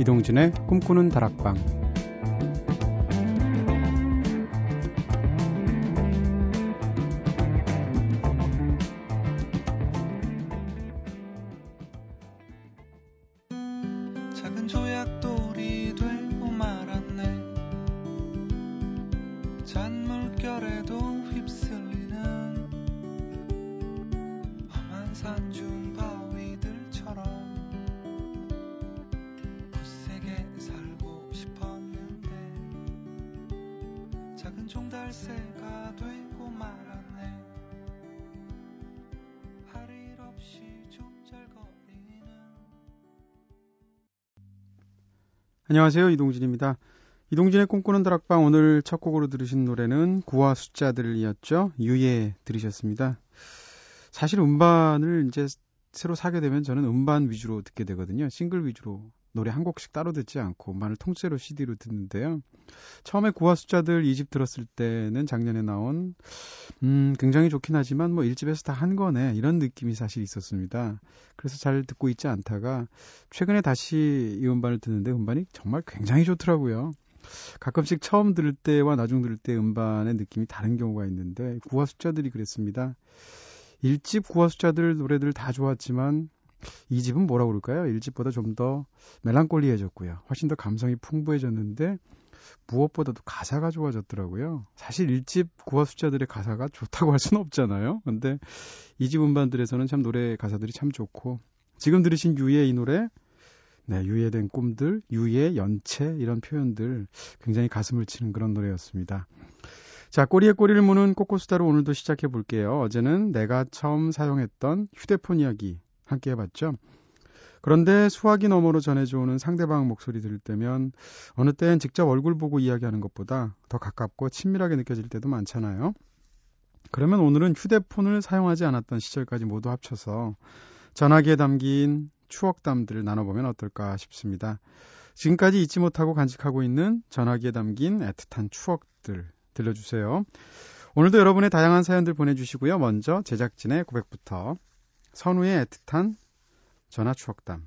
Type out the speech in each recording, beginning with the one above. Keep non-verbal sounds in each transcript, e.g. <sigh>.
이동진의 꿈꾸는 다락방 안녕하세요. 이동진입니다. 이동진의 꿈꾸는 다락방 오늘 첫 곡으로 들으신 노래는 구와 숫자들이었죠. 유예 들으셨습니다. 사실 음반을 이제 새로 사게 되면 저는 음반 위주로 듣게 되거든요. 싱글 위주로 노래 한 곡씩 따로 듣지 않고 음반을 통째로 CD로 듣는데요. 처음에 구화 숫자들 이집 들었을 때는 작년에 나온 음 굉장히 좋긴 하지만 뭐 1집에서 다 한 거네 이런 느낌이 사실 있었습니다. 그래서 잘 듣고 있지 않다가 최근에 다시 이 음반을 듣는데 음반이 정말 굉장히 좋더라고요. 가끔씩 처음 들을 때와 나중 들을 때 음반의 느낌이 다른 경우가 있는데 구화 숫자들이 그랬습니다. 1집 구화 숫자들 노래들 다 좋았지만 이 집은 뭐라고 그럴까요? 1집보다 좀 더 멜랑콜리해졌고요. 훨씬 더 감성이 풍부해졌는데 무엇보다도 가사가 좋아졌더라고요. 사실 1집 구화 숫자들의 가사가 좋다고 할 수는 없잖아요. 근데 이집 음반들에서는 참 노래 가사들이 참 좋고 지금 들으신 유의 이 노래 네, 유예된 꿈들, 유예, 연체 이런 표현들 굉장히 가슴을 치는 그런 노래였습니다. 자, 꼬리에 꼬리를 무는 꼬꼬수다로 오늘도 시작해 볼게요. 어제는 내가 처음 사용했던 휴대폰 이야기 함께 해봤죠. 그런데 수화기 너머로 전해져 오는 상대방 목소리 들을 때면 어느 땐 직접 얼굴 보고 이야기하는 것보다 더 가깝고 친밀하게 느껴질 때도 많잖아요. 그러면 오늘은 휴대폰을 사용하지 않았던 시절까지 모두 합쳐서 전화기에 담긴 추억담들을 나눠보면 어떨까 싶습니다. 지금까지 잊지 못하고 간직하고 있는 전화기에 담긴 애틋한 추억들 들려주세요. 오늘도 여러분의 다양한 사연들 보내주시고요. 먼저 제작진의 고백부터 선우의 애틋한 전화 추억담.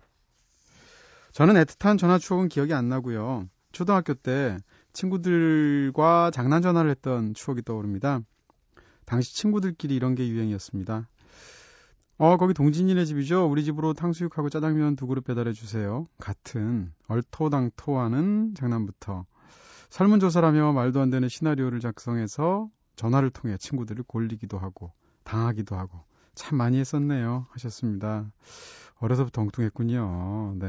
저는 애틋한 전화 추억은 기억이 안 나고요. 초등학교 때 친구들과 장난 전화를 했던 추억이 떠오릅니다. 당시 친구들끼리 이런 게 유행이었습니다. 어, 거기 동진이네 집이죠? 우리 집으로 탕수육하고 짜장면 두 그릇 배달해 주세요. 같은 얼토당토하는 장난부터 설문조사라며 말도 안 되는 시나리오를 작성해서 전화를 통해 친구들을 골리기도 하고 당하기도 하고 참 많이 했었네요. 하셨습니다. 어려서부터 엉뚱했군요. 네.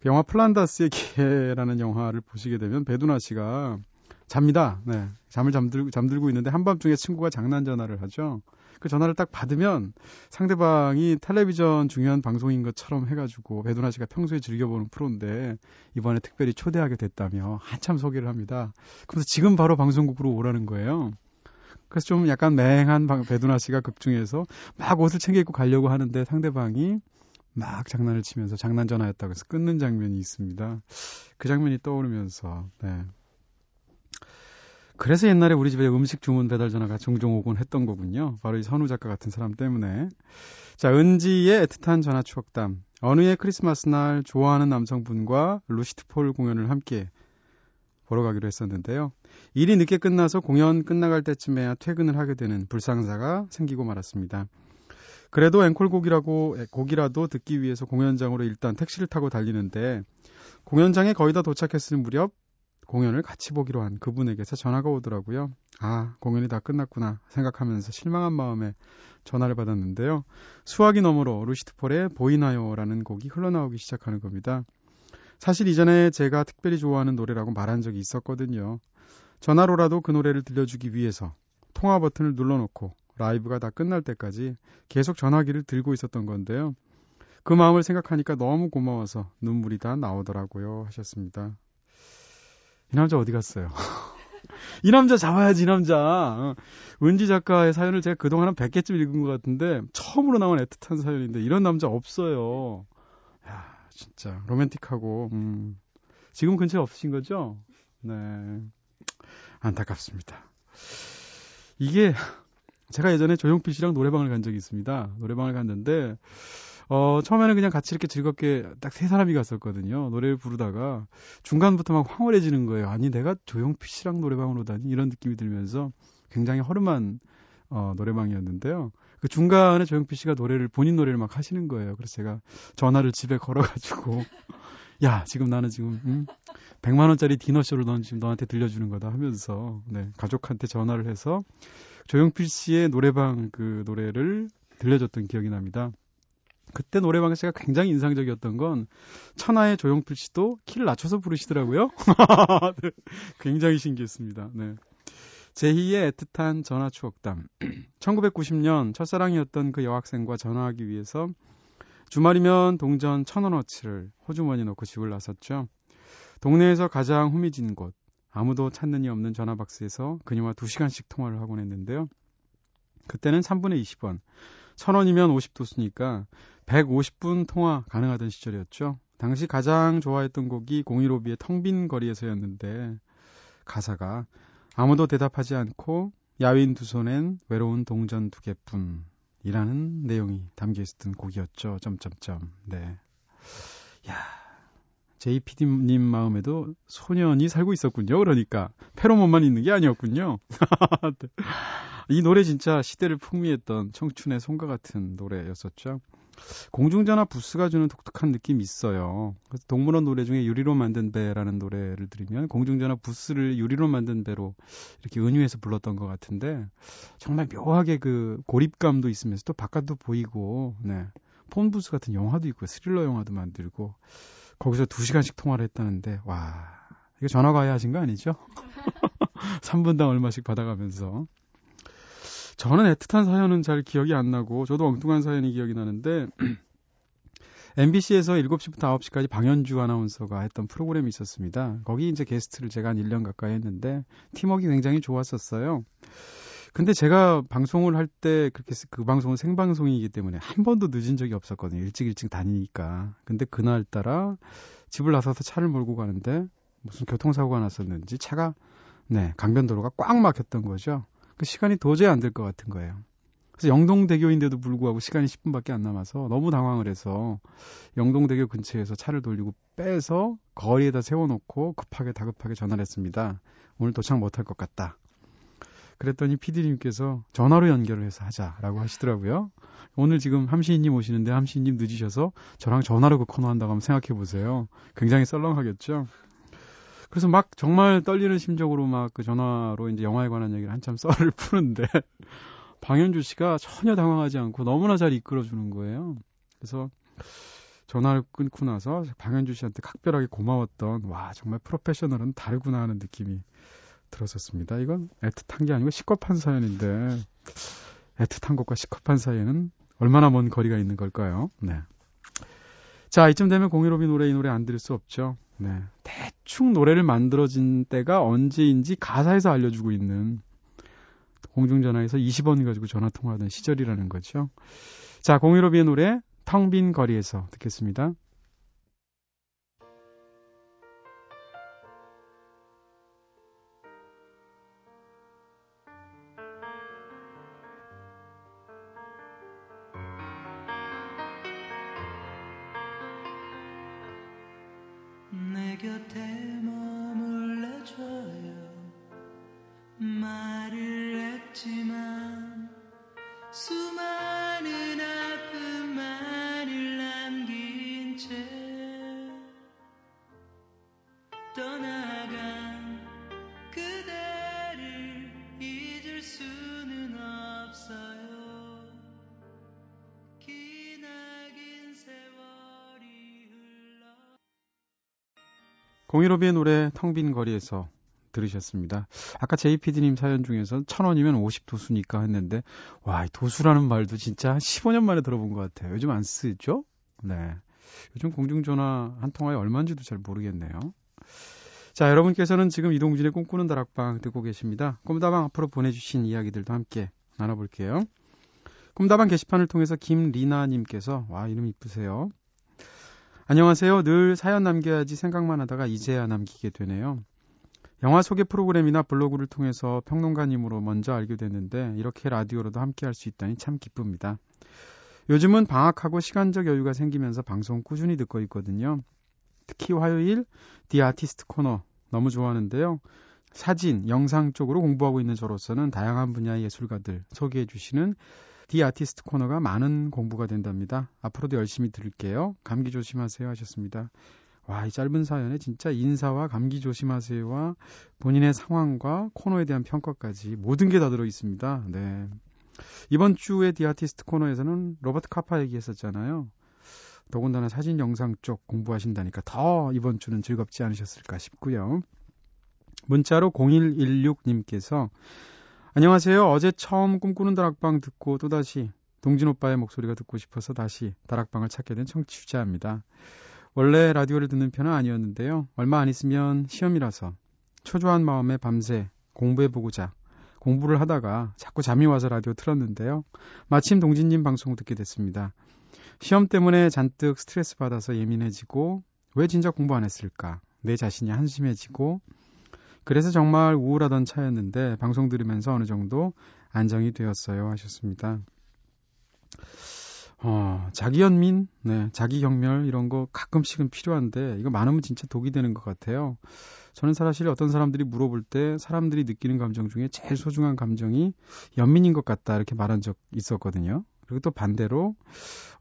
그 영화 플란다스의 기회라는 영화를 보시게 되면 배두나 씨가 잡니다. 네. 잠을 잠들, 잠들고 있는데 한밤중에 친구가 장난 전화를 하죠. 그 전화를 딱 받으면 상대방이 텔레비전 중요한 방송인 것처럼 해가지고 배두나 씨가 평소에 즐겨보는 프로인데 이번에 특별히 초대하게 됐다며 한참 소개를 합니다. 그래서 지금 바로 방송국으로 오라는 거예요. 그래서 좀 약간 맹한 배두나 씨가 극중에서 막 옷을 챙겨 입고 가려고 하는데 상대방이 막 장난을 치면서 장난 전화였다고 해서 끊는 장면이 있습니다. 그 장면이 떠오르면서 네. 그래서 옛날에 우리 집에 음식 주문 배달 전화가 종종 오곤 했던 거군요. 바로 이 선우 작가 같은 사람 때문에. 자, 은지의 애틋한 전화 추억담. 어느 해 크리스마스 날 좋아하는 남성분과 루시트 폴 공연을 함께 보러 가기로 했었는데요. 일이 늦게 끝나서 공연 끝나갈 때쯤에야 퇴근을 하게 되는 불상사가 생기고 말았습니다. 그래도 앵콜 곡이라고 곡이라도 듣기 위해서 공연장으로 일단 택시를 타고 달리는데 공연장에 거의 다 도착했을 무렵 공연을 같이 보기로 한 그분에게서 전화가 오더라고요. 아, 공연이 다 끝났구나 생각하면서 실망한 마음에 전화를 받았는데요. 수화기 너머로 루시트폴의 보이나요라는 곡이 흘러나오기 시작하는 겁니다. 사실 이전에 제가 특별히 좋아하는 노래라고 말한 적이 있었거든요. 전화로라도 그 노래를 들려주기 위해서 통화 버튼을 눌러놓고 라이브가 다 끝날 때까지 계속 전화기를 들고 있었던 건데요. 그 마음을 생각하니까 너무 고마워서 눈물이 다 나오더라고요. 하셨습니다. 이 남자 어디 갔어요? <laughs> 이 남자 잡아야지, 이 남자. 어. 은지 작가의 사연을 제가 그동안 한 100개쯤 읽은 것 같은데, 처음으로 나온 애틋한 사연인데, 이런 남자 없어요. 야, 진짜, 로맨틱하고, 음. 지금 근처에 없으신 거죠? 네. 안타깝습니다. 이게, 제가 예전에 조용필 씨랑 노래방을 간 적이 있습니다. 노래방을 갔는데, 어, 처음에는 그냥 같이 이렇게 즐겁게 딱 세 사람이 갔었거든요. 노래를 부르다가 중간부터 막 황홀해지는 거예요. 아니, 내가 조용필 씨랑 노래방으로 다니 이런 느낌이 들면서 굉장히 허름한 어, 노래방이었는데요. 그 중간에 조용필 씨가 노래를 본인 노래를 막 하시는 거예요. 그래서 제가 전화를 집에 <laughs> 걸어가지고 야 지금 나는 지금 음, 100만 원짜리 디너쇼를 넌 지금 너한테 들려주는 거다 하면서 네, 가족한테 전화를 해서 조용필 씨의 노래방 그 노래를 들려줬던 기억이 납니다. 그때 노래방에서 제가 굉장히 인상적이었던 건 천하의 조용필 씨도 키를 낮춰서 부르시더라고요. <laughs> 네, 굉장히 신기했습니다. 네. 제2의 애틋한 전화 추억담. <clears throat> 1990년 첫사랑이었던 그 여학생과 전화하기 위해서 주말이면 동전 천 원어치를 호주머니 넣고 집을 나섰죠. 동네에서 가장 후미진 곳, 아무도 찾는 이 없는 전화박스에서 그녀와 2시간씩 통화를 하곤 했는데요. 그때는 3분의 20원, 천원이면 50도수니까 150분 통화 가능하던 시절이었죠. 당시 가장 좋아했던 곡이 015B의 텅 빈 거리에서였는데 가사가 아무도 대답하지 않고 야윈 두 손엔 외로운 동전 두 개뿐이라는 내용이 담겨 있었던 곡이었죠. 점점점. 네. 야. JPD님 마음에도 소년이 살고 있었군요. 그러니까 페로몬만 있는 게 아니었군요. <laughs> 네. 이 노래 진짜 시대를 풍미했던 청춘의 송가 같은 노래였었죠. 공중전화 부스가 주는 독특한 느낌이 있어요. 그래서 동물원 노래 중에 유리로 만든 배라는 노래를 들으면 공중전화 부스를 유리로 만든 배로 이렇게 은유해서 불렀던 것 같은데 정말 묘하게 그 고립감도 있으면서 또 바깥도 보이고 네. 폰부스 같은 영화도 있고 스릴러 영화도 만들고 거기서 두 시간씩 통화를 했다는데 와 이거 전화 가야 하신 거 아니죠? <laughs> 3분당 얼마씩 받아가면서 저는 애틋한 사연은 잘 기억이 안 나고 저도 엉뚱한 사연이 기억이 나는데 <clears throat> MBC에서 7시부터 9시까지 방현주 아나운서가 했던 프로그램이 있었습니다. 거기 이제 게스트를 제가 한 1년 가까이 했는데 팀워크 굉장히 좋았었어요. 근데 제가 방송을 할 때 그렇게 그 방송은 생방송이기 때문에 한 번도 늦은 적이 없었거든요. 일찍 일찍 다니니까. 근데 그날 따라 집을 나서서 차를 몰고 가는데 무슨 교통사고가 났었는지 차가 네, 강변도로가 꽉 막혔던 거죠. 그 시간이 도저히 안 될 것 같은 거예요. 그래서 영동대교인데도 불구하고 시간이 10분밖에 안 남아서 너무 당황을 해서 영동대교 근처에서 차를 돌리고 빼서 거리에다 세워놓고 급하게 다급하게 전화를 했습니다. 오늘 도착 못할 것 같다. 그랬더니 피디님께서 전화로 연결을 해서 하자라고 하시더라고요. 오늘 지금 함시인님 오시는데 함시인님 늦으셔서 저랑 전화로 그 코너 한다고 하면 생각해 보세요. 굉장히 썰렁하겠죠? 그래서 막 정말 떨리는 심적으로 막 그 전화로 이제 영화에 관한 얘기를 한참 썰을 <laughs> 푸는데 방현주 씨가 전혀 당황하지 않고 너무나 잘 이끌어 주는 거예요. 그래서 전화를 끊고 나서 방현주 씨한테 각별하게 고마웠던 와 정말 프로페셔널은 다르구나 하는 느낌이 들었었습니다. 이건 애틋한 게 아니고 시겁한 사연인데 애틋한 것과 시겁한 사이에는 얼마나 먼 거리가 있는 걸까요? 네. 자 이쯤 되면 공유로비 노래 이 노래 안 들을 수 없죠. 네. 대충 노래를 만들어진 때가 언제인지 가사에서 알려주고 있는 공중전화에서 20원 가지고 전화 통화하던 시절이라는 거죠. 자, 공유로비의 노래 텅 빈 거리에서 듣겠습니다. 공일오비의 노래 텅 빈 거리에서 들으셨습니다. 아까 JPD님 사연 중에서 천 원이면 50도수니까 했는데, 와, 도수라는 말도 진짜 한 15년 만에 들어본 것 같아요. 요즘 안 쓰죠? 네. 요즘 공중전화 한 통화에 얼마인지도 잘 모르겠네요. 자, 여러분께서는 지금 이동진의 꿈꾸는 다락방 듣고 계십니다. 꿈다방 앞으로 보내주신 이야기들도 함께 나눠볼게요. 꿈다방 게시판을 통해서 김리나님께서, 와, 이름 이쁘세요. 안녕하세요. 늘 사연 남겨야지 생각만 하다가 이제야 남기게 되네요. 영화 소개 프로그램이나 블로그를 통해서 평론가님으로 먼저 알게 됐는데 이렇게 라디오로도 함께 할 수 있다니 참 기쁩니다. 요즘은 방학하고 시간적 여유가 생기면서 방송 꾸준히 듣고 있거든요. 특히 화요일 디 아티스트 코너 너무 좋아하는데요. 사진, 영상 쪽으로 공부하고 있는 저로서는 다양한 분야의 예술가들 소개해 주시는 The Artist 코너가 많은 공부가 된답니다. 앞으로도 열심히 들을게요. 감기 조심하세요 하셨습니다. 와, 이 짧은 사연에 진짜 인사와 감기 조심하세요와 본인의 상황과 코너에 대한 평가까지 모든 게 다 들어 있습니다. 네. 이번 주의 The Artist 코너에서는 로버트 카파 얘기했었잖아요. 더군다나 사진 영상 쪽 공부하신다니까 더 이번 주는 즐겁지 않으셨을까 싶고요. 문자로 0116님께서 안녕하세요. 어제 처음 꿈꾸는 다락방 듣고 또다시 동진 오빠의 목소리가 듣고 싶어서 다시 다락방을 찾게 된 청취자입니다. 원래 라디오를 듣는 편은 아니었는데요. 얼마 안 있으면 시험이라서 초조한 마음에 밤새 공부해보고자 공부를 하다가 자꾸 잠이 와서 라디오 틀었는데요. 마침 동진님 방송 듣게 됐습니다. 시험 때문에 잔뜩 스트레스 받아서 예민해지고 왜 진짜 공부 안 했을까? 내 자신이 한심해지고 그래서 정말 우울하던 차였는데 방송 들으면서 어느 정도 안정이 되었어요 하셨습니다. 어, 자기 연민, 네, 자기 경멸 이런 거 가끔씩은 필요한데 이거 많으면 진짜 독이 되는 것 같아요. 저는 사실 어떤 사람들이 물어볼 때 사람들이 느끼는 감정 중에 제일 소중한 감정이 연민인 것 같다 이렇게 말한 적 있었거든요. 그리고 또 반대로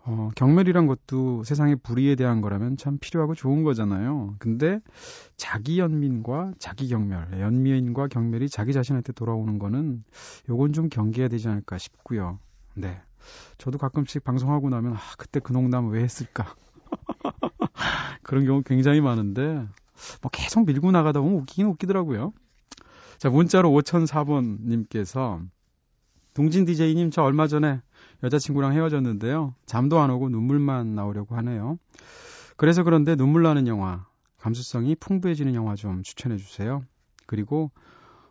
어, 경멸이란 것도 세상의 불의에 대한 거라면 참 필요하고 좋은 거잖아요. 근데 자기 연민과 자기 경멸, 연민과 경멸이 자기 자신한테 돌아오는 거는 요건 좀 경계해야 되지 않을까 싶고요. 네. 저도 가끔씩 방송하고 나면 아 그때 그 농담 왜 했을까 <laughs> 그런 경우 굉장히 많은데 뭐 계속 밀고 나가다 보면 웃기긴 웃기더라고요. 자 문자로 5004번 님께서 동진 DJ님 저 얼마 전에 여자친구랑 헤어졌는데요. 잠도 안 오고 눈물만 나오려고 하네요. 그래서 그런데 눈물 나는 영화, 감수성이 풍부해지는 영화 좀 추천해 주세요. 그리고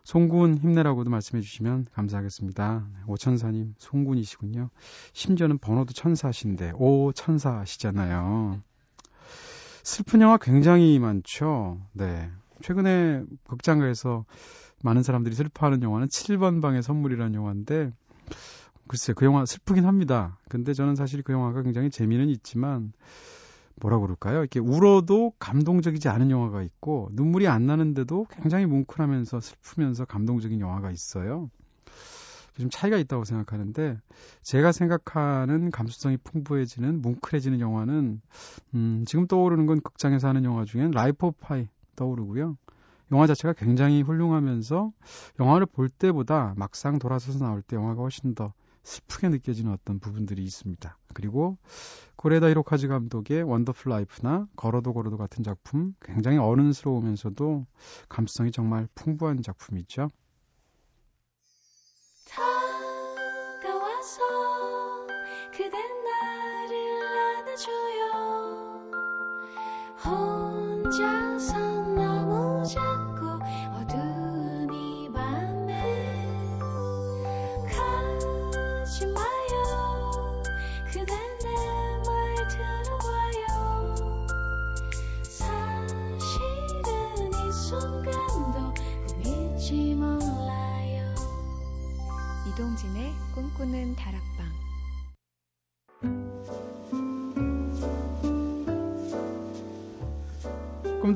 송군 힘내라고도 말씀해 주시면 감사하겠습니다. 오천사님, 송군이시군요. 심지어는 번호도 천사신데, 오, 천사시잖아요. 슬픈 영화 굉장히 많죠. 네. 최근에 극장가에서 많은 사람들이 슬퍼하는 영화는 7번 방의 선물이라는 영화인데, 글쎄, 그 영화 슬프긴 합니다. 근데 저는 사실 그 영화가 굉장히 재미는 있지만, 뭐라 그럴까요? 이렇게 울어도 감동적이지 않은 영화가 있고 눈물이 안 나는데도 굉장히 뭉클하면서 슬프면서 감동적인 영화가 있어요. 좀 차이가 있다고 생각하는데 제가 생각하는 감수성이 풍부해지는 뭉클해지는 영화는 음, 지금 떠오르는 건 극장에서 하는 영화 중엔 Life of Pi 떠오르고요. 영화 자체가 굉장히 훌륭하면서 영화를 볼 때보다 막상 돌아서서 나올 때 영화가 훨씬 더 슬프게 느껴지는 어떤 부분들이 있습니다. 그리고 고레다 히로카즈 감독의 원더풀 라이프나 걸어도 걸어도 같은 작품 굉장히 어른스러우면서도 감수성이 정말 풍부한 작품이죠. 혼자서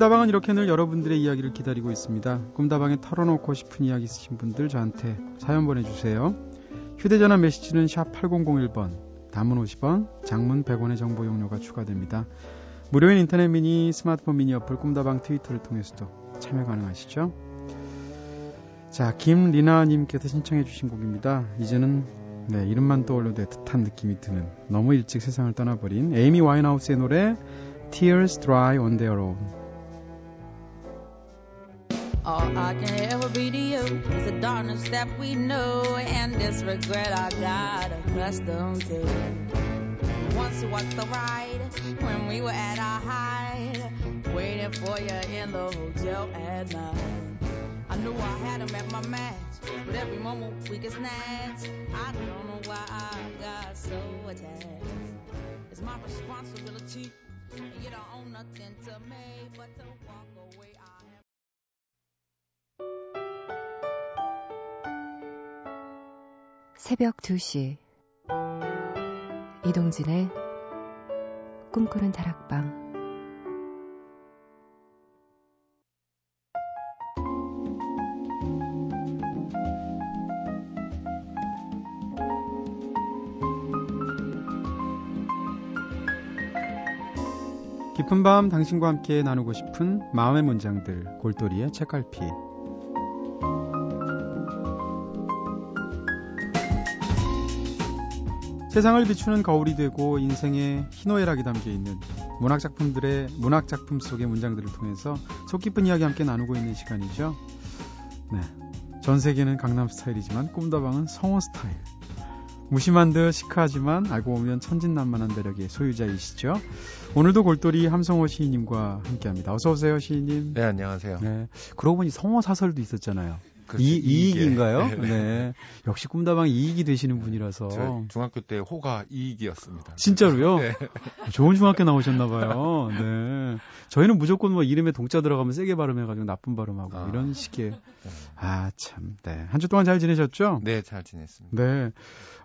꿈다방은 이렇게 늘 여러분들의 이야기를 기다리고 있습니다. 꿈다방에 털어놓고 싶은 이야기 있으신 분들 저한테 사연 보내주세요. 휴대전화 메시지는 샵 8001번, 담은 50원, 장문 100원의 정보 용료가 추가됩니다. 무료인 인터넷 미니, 스마트폰 미니 어플 꿈다방 트위터를 통해서도 참여 가능하시죠? 자, 김리나님께서 신청해주신 곡입니다. 이제는 네, 이름만 떠올려도 애틋한 느낌이 드는 너무 일찍 세상을 떠나버린 에이미 와인하우스의 노래 Tears Dry on Their Own. All I can ever be to you is the darkness that we know and this regret I got accustomed to. Once was the ride when we were at our height, waiting for you in the hotel at night. I knew I had him at my match, but every moment we get snatched. I don't know why I got so attached. It's my responsibility, and you don't own nothing to me but to walk away. 새벽 2시. 이동진의 꿈꾸는 다락방. 깊은 밤 당신과 함께 나누고 싶은 마음의 문장들 골돌이의 책갈피 세상을 비추는 거울이 되고 인생의 희노애락이 담겨 있는 문학 작품들의 문학 작품 속의 문장들을 통해서 속 깊은 이야기 함께 나누고 있는 시간이죠. 네. 전 세계는 강남 스타일이지만 꿈다방은 성호 스타일. 무심한 듯 시크하지만 알고 보면 천진난만한 매력의 소유자이시죠. 오늘도 골돌이 함성호 시인님과 함께합니다. 어서 오세요, 시인님. 네, 안녕하세요. 네. 그러고 보니 성호 사설도 있었잖아요. 그렇죠. 이, 이익인가요? <laughs> 네. 네. 역시 꿈다방 이익이 되시는 분이라서. 중학교 때 호가 이익이었습니다. 진짜로요? 네. <laughs> 좋은 중학교 나오셨나봐요. 네. 저희는 무조건 뭐 이름에 동자 들어가면 세게 발음해가지고 나쁜 발음하고 아. 이런 식의. 네. 아, 참. 네. 한 주 동안 잘 지내셨죠? 네, 잘 지냈습니다. 네.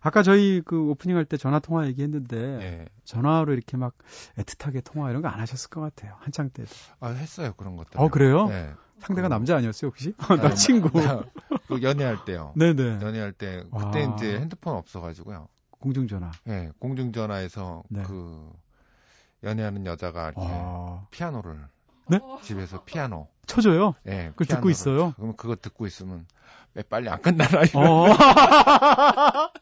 아까 저희 그 오프닝 할 때 전화 통화 얘기했는데 네. 전화로 이렇게 막 애틋하게 통화 이런 거 안 하셨을 것 같아요. 한창 때도. 아, 했어요. 그런 것들. 어, 그래요? 네. 상대가 그, 남자 아니었어요 혹시? 아, 나 <laughs> 친구. 그 연애할 때요. 네네. 연애할 때 그때 와. 이제 핸드폰 없어가지고요. 공중전화. 네, 공중전화에서 네. 그 연애하는 여자가 이렇게 와. 피아노를 네? 집에서 피아노 쳐줘요. 네, 그걸 듣고 있어요. 그러면 그거 듣고 있으면 왜 빨리 안 끝나나 이런. 어. <laughs>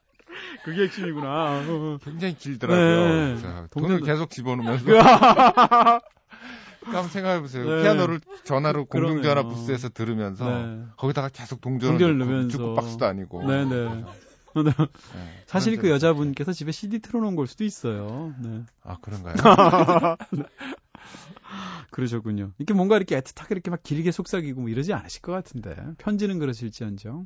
그게 핵심이구나. 굉장히 길더라고요. 네. 돈을 계속 집어넣으면서. <laughs> 한번 생각해 보세요. 네. 피아노를 전화로 공중 전화 부스에서 들으면서 네. 거기다가 계속 동전을, 동전을 넣으면서 주크박스도 아니고. 네네. 네. 네. 사실 그 여자분께서 집에 CD 틀어놓은 걸 수도 있어요. 네. 아 그런가요? <laughs> 그러셨군요. 이렇게 뭔가 이렇게 애틋하게 이렇게 막 길게 속삭이고 뭐 이러지 않으실 것 같은데 편지는 그러실지언정.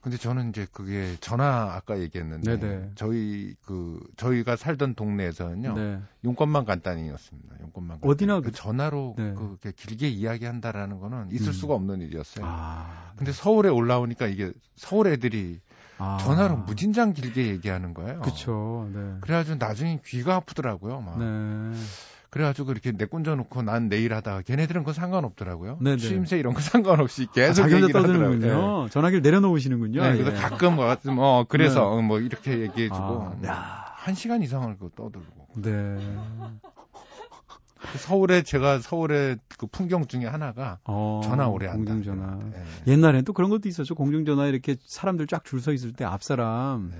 근데 저는 이제 그게 전화 아까 얘기했는데 네네. 저희 그 저희가 살던 동네에서는요 네. 용건만 간단히였습니다. 용건만 간단히. 어디나 그 전화로 네. 그렇게 길게 이야기한다라는 거는 있을 음. 수가 없는 일이었어요. 아, 근데 네. 서울에 올라오니까 이게 서울 애들이 아. 전화로 무진장 길게 얘기하는 거예요. 그렇죠. 그래가지고 나중에 귀가 아프더라고요. 막. 네. 그래가지고 이렇게 내꽂져 놓고 난 내일 하다가 걔네들은 그거 상관없더라고요. 네네. 취임새 이런 거 <laughs> 상관없이 계속 아, 얘기를 하더라고요. 네. 전화기를 내려놓으시는군요. 네, 그래서 예. 가끔 뭐뭐 그래서 네. 뭐 이렇게 얘기해주고 아, 한 시간 이상을 그 떠들고. 네. 그 서울에 제가 서울의 그 풍경 중에 하나가 어, 전화 오래 한다. 공중전화. 네. 옛날엔 또 그런 것도 있었죠. 공중전화 이렇게 사람들 쫙 줄 서 있을 때 앞 사람 네.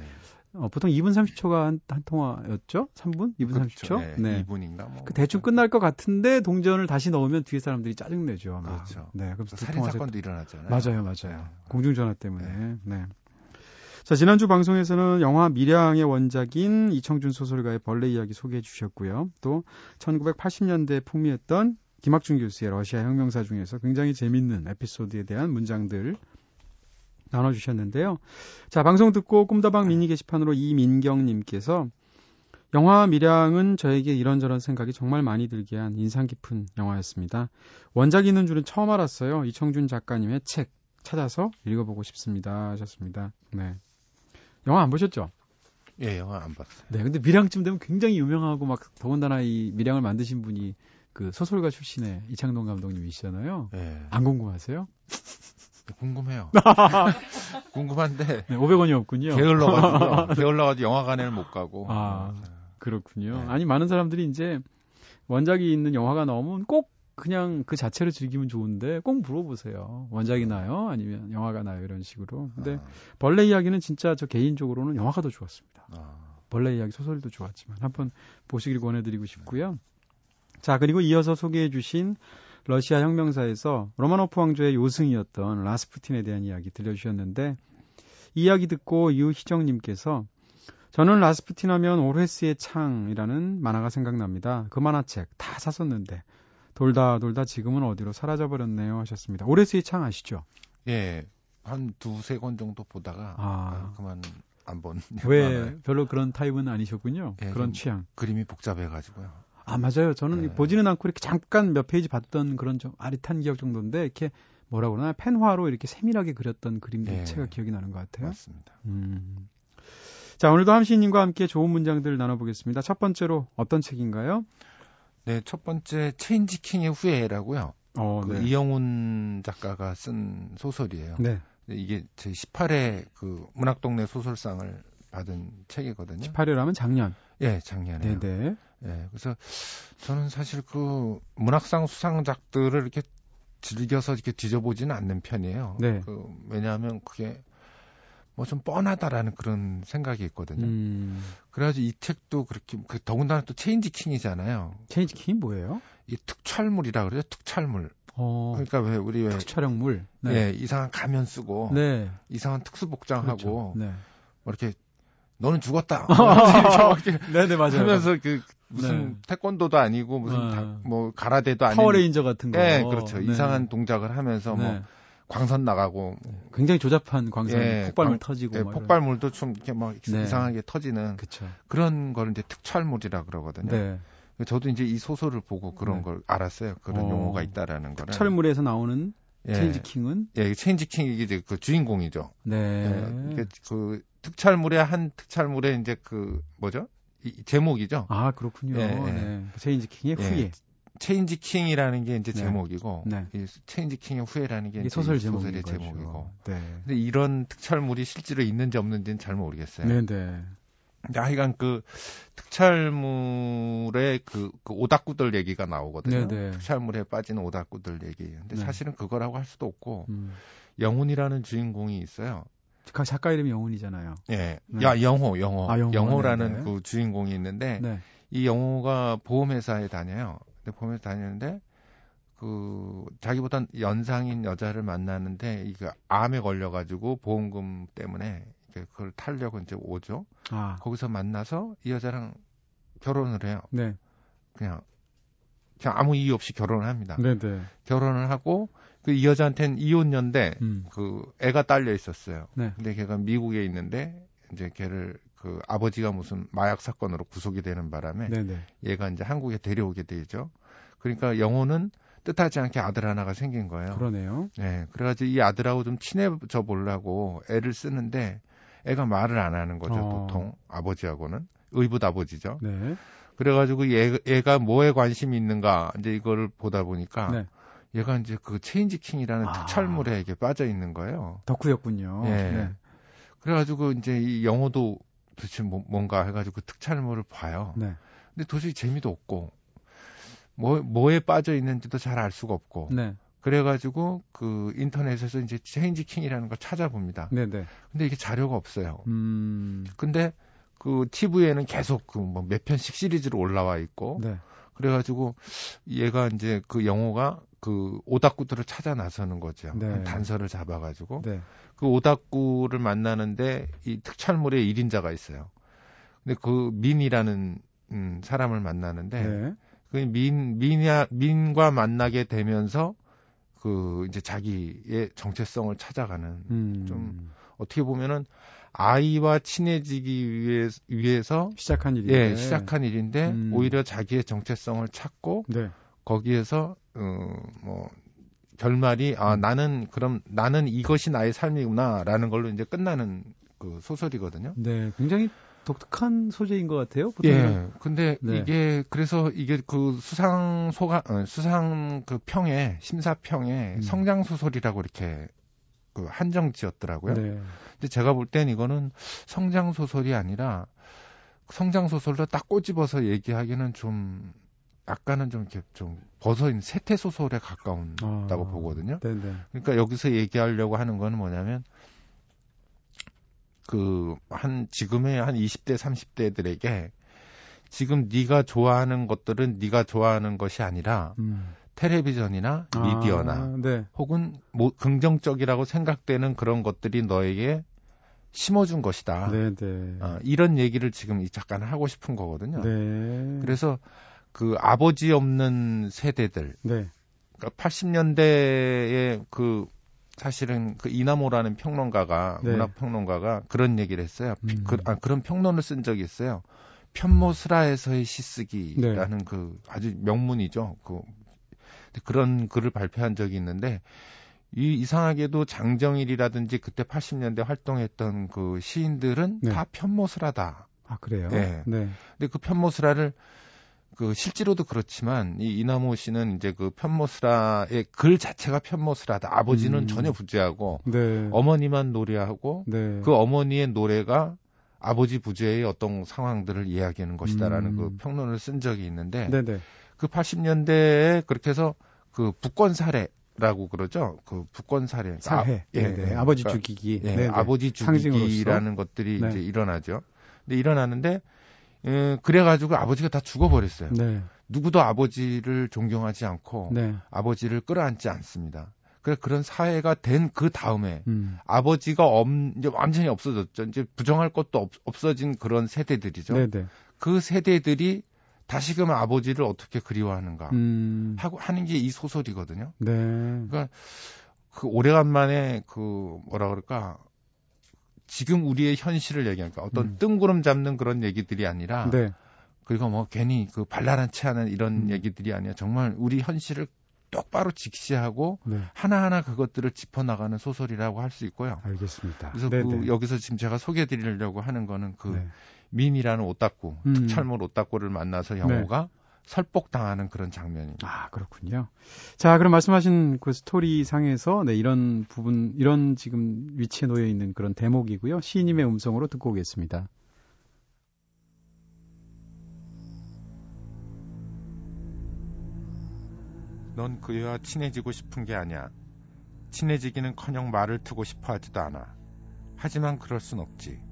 어, 보통 2분 30초가 한, 한 통화였죠? 3분? 2분 그렇죠. 30초? 네. 2분인가 뭐. 그 대충 끝날 것 같은데 동전을 다시 넣으면 뒤에 사람들이 짜증내죠. 아마. 그렇죠. 네. 그럼 살인 사건도 일어났잖아요. 맞아요, 맞아요. 네. 공중전화 때문에. 네. 네. 자, 지난주 방송에서는 영화 미량의 원작인 이청준 소설가의 벌레 이야기 소개해 주셨고요. 또 1980년대에 풍미했던 김학준 교수의 러시아 혁명사 중에서 굉장히 재밌는 에피소드에 대한 문장들 나눠주셨는데요. 자, 방송 듣고 꿈다방 미니 게시판으로 이민경님께서 영화 미량은 저에게 이런저런 생각이 정말 많이 들게 한 인상 깊은 영화였습니다. 원작이 있는 줄은 처음 알았어요. 이청준 작가님의 책 찾아서 읽어보고 싶습니다. 하셨습니다. 네. 영화 안 보셨죠? 예, 영화 안 봤어요. 네, 근데 미량쯤 되면 굉장히 유명하고 막 더군다나 이 미량을 만드신 분이 그 소설가 출신의 이창동 감독님이시잖아요. 예. 안 궁금하세요? 궁금해요. <laughs> 궁금한데. 네, 500원이 없군요. 게을러가지고, 게을러가지고 영화관에는 못 가고. 아, 그렇군요. 네. 아니, 많은 사람들이 이제 원작이 있는 영화가 나오면 꼭 그냥 그 자체를 즐기면 좋은데 꼭 물어보세요. 원작이 나요? 아니면 영화가 나요? 이런 식으로. 근데 아. 벌레 이야기는 진짜 저 개인적으로는 영화가 더 좋았습니다. 아. 벌레 이야기 소설도 좋았지만 한번 보시길 권해드리고 싶고요. 자, 그리고 이어서 소개해 주신 러시아 혁명사에서 로마노프 왕조의 요승이었던 라스푸틴에 대한 이야기 들려주셨는데 이야기 듣고 유희정님께서 저는 라스푸틴 하면 오레스의 창이라는 만화가 생각납니다. 그 만화책 다 샀었는데 돌다 돌다 지금은 어디로 사라져버렸네요 하셨습니다. 오레스의 창 아시죠? 예, 한 두세 권 정도 보다가 아. 아 그만 안 본. 왜 <laughs> 별로 그런 타입은 아니셨군요. 예, 그런 취향. 그림이 복잡해가지고요. 아 맞아요. 저는 네. 보지는 않고 이렇게 잠깐 몇 페이지 봤던 그런 좀 아릿한 기억 정도인데 이렇게 뭐라 그러나 펜화로 이렇게 세밀하게 그렸던 그림들 네. 제가 기억이 나는 것 같아요. 맞습니다. 음. 자, 오늘도 함 시인님과 함께 좋은 문장들 나눠보겠습니다. 첫 번째로 어떤 책인가요? 네, 첫 번째 Change King의 후예라고요. 어, 그 네. 이영훈 작가가 쓴 소설이에요. 네. 이게 제 18회 그 문학동네 소설상을 받은 책이거든요. 18회라면 작년. 예, 작년에. 네 네. 예, 그래서 저는 사실 그 문학상 수상작들을 이렇게 즐겨서 이렇게 뒤져보지는 않는 편이에요. 네. 그, 왜냐하면 그게 뭐 좀 뻔하다라는 그런 생각이 있거든요. 음. 그래가지고 이 책도 그렇게 그 더군다나 또 Change King이잖아요. Change King이 뭐예요? 이 특촬물이라 그러죠. 특촬물. 어. 그러니까 왜 우리 왜 촬영물. 네. 예, 이상한 가면 쓰고 네. 이상한 특수 복장하고 그렇죠. 네. 뭐 이렇게 너는 죽었다. <laughs> <laughs> 네네 맞아요. 하면서 그 무슨 네. 태권도도 아니고 무슨 다, 뭐 가라데도 아니고 파워레인저 같은 거. 네, 그렇죠. 네. 이상한 동작을 하면서 뭐 네. 광선 나가고 굉장히 조잡한 광선 예, 폭발물 광, 터지고 예, 폭발물도 좀 이렇게 막 네. 이상하게 터지는 그쵸. 그런 걸 이제 특촬물이라 그러거든요. 네. 저도 이제 이 소설을 보고 그런 네. 걸 알았어요. 그런 어, 용어가 있다라는 거를. 특촬물에서 나오는 예. 체인지킹은 예, 체인지킹이 이제 그 주인공이죠. 네. 예, 그 특촬물의 한 특촬물의 이제 그 뭐죠? 이 제목이죠. 아 그렇군요. 예, 예. 네. 체인지 킹의 예. 후예. 체인지 킹이라는 게 이제 네. 제목이고 네. 이 체인지 킹의 후예라는 게 소설 소설의 제목이고. 네. 근데 이런 특촬물이 실제로 있는지 없는지는 잘 모르겠어요. 네, 네. 하여간 그 특촬물의 그, 그 오덕후들 얘기가 나오거든요. 네네. 네. 특촬물에 빠지는 오덕후들 얘기. 근데 네. 사실은 그거라고 할 수도 없고 음. 영훈이라는 주인공이 있어요. 그 작가 이름이 영훈이잖아요. 예. 네. 야 영호, 영호. 아, 영호. 라는 네. 그 주인공이 있는데 네. 이 영호가 보험회사에 다녀요. 근데 보험회사 다니는데 그 자기보다 연상인 여자를 만나는데 이게 암에 걸려가지고 보험금 때문에 그걸 타려고 이제 오죠. 아. 거기서 만나서 이 여자랑 결혼을 해요. 네. 그냥 그냥 아무 이유 없이 결혼을 합니다. 네네. 네. 결혼을 하고 그 이 여자한테는 이혼녀인데 음. 그 애가 딸려 있었어요. 네. 근데 걔가 미국에 있는데 이제 걔를 그 아버지가 무슨 마약 사건으로 구속이 되는 바람에 네네. 네. 얘가 이제 한국에 데려오게 되죠. 그러니까 영호는 뜻하지 않게 아들 하나가 생긴 거예요. 그러네요. 네. 그래가지고 이 아들하고 좀 친해져 보려고 애를 쓰는데 애가 말을 안 하는 거죠. 어. 보통 아버지하고는 의붓 아버지죠. 네. 그래가지고 얘, 얘가 뭐에 관심이 있는가 이제 이거를 보다 보니까 네. 얘가 이제 그 체인지 킹이라는 아. 특촬물에 이게 빠져 있는 거예요. 덕후였군요. 예. 네. 그래가지고 이제 이 영호도 도대체 뭐, 뭔가 해가지고 그 특촬물을 봐요. 네. 근데 도저히 재미도 없고 뭐 뭐에 빠져 있는지도 잘 알 수가 없고. 네. 그래가지고 그 인터넷에서 이제 체인지 킹이라는 걸 찾아봅니다. 네네. 근데 이게 자료가 없어요. 음. 근데 그 TV에는 계속 그 뭐 몇 편씩 시리즈로 올라와 있고. 네. 그래가지고 얘가 이제 그 영호가 그 오닥구들을 찾아 나서는 거죠. 네. 단서를 잡아가지고 네. 그 오닥구를 만나는데 이 특촬물의 1인자가 있어요. 근데 그 민이라는 음, 사람을 만나는데 네. 그 민, 민야, 민과 만나게 되면서 그 이제 자기의 정체성을 찾아가는 음. 좀 어떻게 보면은 아이와 친해지기 위해, 위해 서 시작한 일인데 예, 시작한 일인데 음. 오히려 자기의 정체성을 찾고 네. 거기에서 어뭐 결말이 아 음. 나는 그럼 나는 이것이 나의 삶이구나라는 걸로 이제 끝나는 그 소설이거든요. 네, 굉장히 독특한 소재인 것 같아요. 보통 예. 근데 네. 이게 그래서 이게 그 수상 소가 어, 수상 그 평에 심사평에 음. 성장 소설이라고 이렇게 그 한정 지었더라고요. 네. 근데 제가 볼 땐 이거는 성장 소설이 아니라 성장 소설로 딱 꼬집어서 얘기하기는 좀 약간은 좀 이렇게 좀 벗어 있는 세태 소설에 가까운다고 아, 보거든요. 네네. 그러니까 여기서 얘기하려고 하는 거는 뭐냐면 그 한 지금의 한 20대 30대들에게 지금 네가 좋아하는 것들은 네가 좋아하는 것이 아니라 음. 텔레비전이나 아, 미디어나 아, 네. 혹은 뭐 긍정적이라고 생각되는 그런 것들이 너에게 심어준 것이다. 네, 네. 어, 이런 얘기를 지금 이 작가는 하고 싶은 거거든요. 네. 그래서 그 아버지 없는 세대들, 네. 그러니까 80년대에 그 사실은 그 이나모라는 평론가가 네. 문학 평론가가 그런 얘기를 했어요. 음. 그, 아, 그런 평론을 쓴 적이 있어요. 편모스라에서의 시쓰기라는 네. 그 아주 명문이죠. 그 그런 글을 발표한 적이 있는데 이 이상하게도 장정일이라든지 그때 80년대 활동했던 그 시인들은 네. 다 편모스라다. 아 그래요? 네. 네. 근데 그 편모스라를 그 실제로도 그렇지만 이 이나모 씨는 이제 그 편모스라의 글 자체가 편모스라다. 아버지는 음. 전혀 부재하고 네. 어머니만 노래하고 네. 그 어머니의 노래가 아버지 부재의 어떤 상황들을 이야기하는 것이다라는 그 음. 그 평론을 쓴 적이 있는데 네네. 그 80년대에 그렇게 해서 그 북권 사례 라고 그러죠. 그 북권 사례. 사회. 아, 예, 네, 네. 아버지 그러니까, 죽이기. 예, 아버지 죽이기라는 것들이 네. 이제 일어나죠. 근데 일어나는데 예, 그래가지고 아버지가 다 죽어버렸어요. 네. 누구도 아버지를 존경하지 않고 네. 아버지를 끌어안지 않습니다. 그래 그런 사회가 된 그 다음에 음. 아버지가 없, 이제 완전히 없어졌죠. 이제 부정할 것도 없, 없어진 그런 세대들이죠. 네네. 네. 그 세대들이 다시금 아버지를 어떻게 그리워하는가 음. 하고 하는 게 이 소설이거든요. 네. 그러니까 그 오래간만에 그 뭐라 그럴까 지금 우리의 현실을 얘기하니까 어떤 음. 뜬구름 잡는 그런 얘기들이 아니라 네. 그리고 뭐 괜히 그 발랄한 체 하는 이런 음. 얘기들이 아니라 정말 우리 현실을 똑바로 직시하고 네. 하나하나 그것들을 짚어나가는 소설이라고 할 수 있고요. 알겠습니다. 그래서 그 여기서 지금 제가 소개해드리려고 하는 거는 그 네. 민이라는 오따꾸, 음. 특철물 오따꾸를 만나서 영호가 네. 설복당하는 그런 장면입니다. 아, 그렇군요. 자, 그럼 말씀하신 그 스토리 상에서 네, 이런 부분, 이런 지금 위치에 놓여 있는 그런 대목이고요. 시인님의 음성으로 듣고 오겠습니다. 넌 그애와 친해지고 싶은 게 아니야. 친해지기는 커녕 말을 트고 싶어 하지도 않아. 하지만 그럴 순 없지.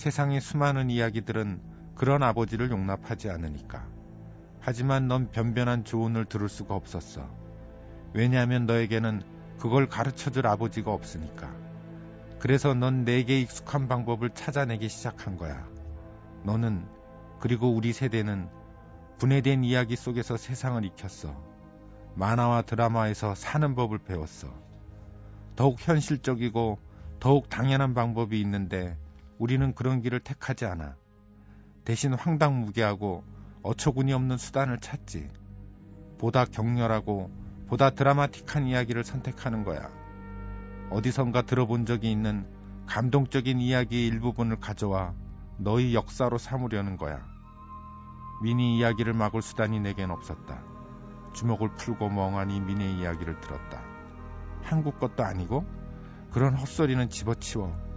세상의 수많은 이야기들은 그런 아버지를 용납하지 않으니까. 하지만 넌 변변한 조언을 들을 수가 없었어. 왜냐하면 너에게는 그걸 가르쳐 줄 아버지가 없으니까. 그래서 넌 내게 익숙한 방법을 찾아내기 시작한 거야. 너는, 그리고 우리 세대는 분해된 이야기 속에서 세상을 익혔어. 만화와 드라마에서 사는 법을 배웠어. 더욱 현실적이고 더욱 당연한 방법이 있는데 우리는 그런 길을 택하지 않아. 대신 황당무계하고 어처구니 없는 수단을 찾지. 보다 격렬하고 보다 드라마틱한 이야기를 선택하는 거야. 어디선가 들어본 적이 있는 감동적인 이야기의 일부분을 가져와 너희 역사로 삼으려는 거야. 미니 이야기를 막을 수단이 내겐 없었다. 주먹을 풀고 멍하니 미니 이야기를 들었다. 한국 것도 아니고 그런 헛소리는 집어치워.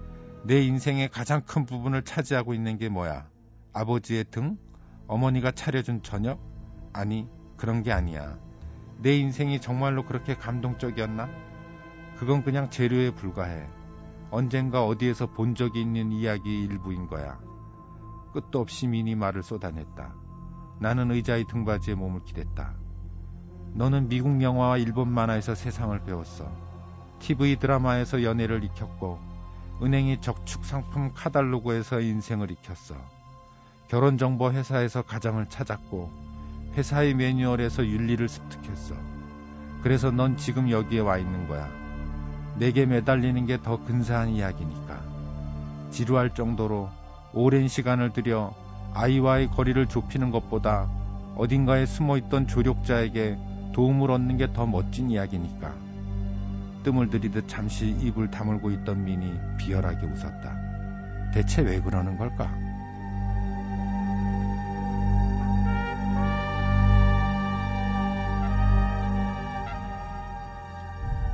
내 인생의 가장 큰 부분을 차지하고 있는 게 뭐야? 아버지의 등? 어머니가 차려준 저녁? 아니, 그런 게 아니야. 내 인생이 정말로 그렇게 감동적이었나? 그건 그냥 재료에 불과해. 언젠가 어디에서 본 적이 있는 이야기 일부인 거야. 끝도 없이 미니 말을 쏟아냈다. 나는 의자의 등받이에 몸을 기댔다. 너는 미국 영화와 일본 만화에서 세상을 배웠어. TV 드라마에서 연애를 익혔고, 은행이 적축 상품 카달로그에서 인생을 익혔어. 결혼정보 회사에서 가장을 찾았고 회사의 매뉴얼에서 윤리를 습득했어. 그래서 넌 지금 여기에 와 있는 거야. 내게 매달리는 게 더 근사한 이야기니까. 지루할 정도로 오랜 시간을 들여 아이와의 거리를 좁히는 것보다 어딘가에 숨어 있던 조력자에게 도움을 얻는 게 더 멋진 이야기니까. 뜸을 들이듯 잠시 입을 다물고 있던 민이 비열하게 웃었다. 대체 왜 그러는 걸까?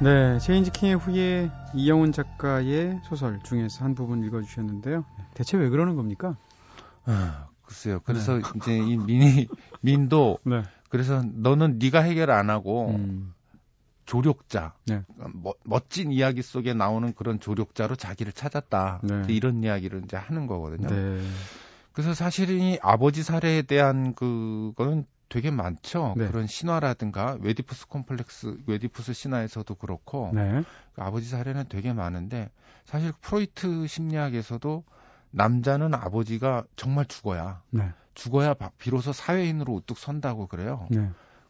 네, 체인지 킹의 후예 이영훈 작가의 소설 중에서 한 부분 읽어주셨는데요. 대체 왜 그러는 겁니까? 아, 글쎄요. 그래서 네. 이제 이 민이 민도 <laughs> 네. 그래서 너는 네가 해결 안 하고 음. 조력자, 네. 뭐, 멋진 이야기 속에 나오는 그런 조력자로 자기를 찾았다. 네. 이런 이야기를 이제 하는 거거든요. 네. 그래서 사실은 이 아버지 살해에 대한 그거는 되게 많죠. 네. 그런 신화라든가 외디푸스 콤플렉스, 외디푸스 신화에서도 그렇고 네. 그 아버지 사례는 되게 많은데 사실 프로이트 심리학에서도 남자는 아버지가 정말 죽어야 네. 죽어야 비로소 사회인으로 우뚝 선다고 그래요.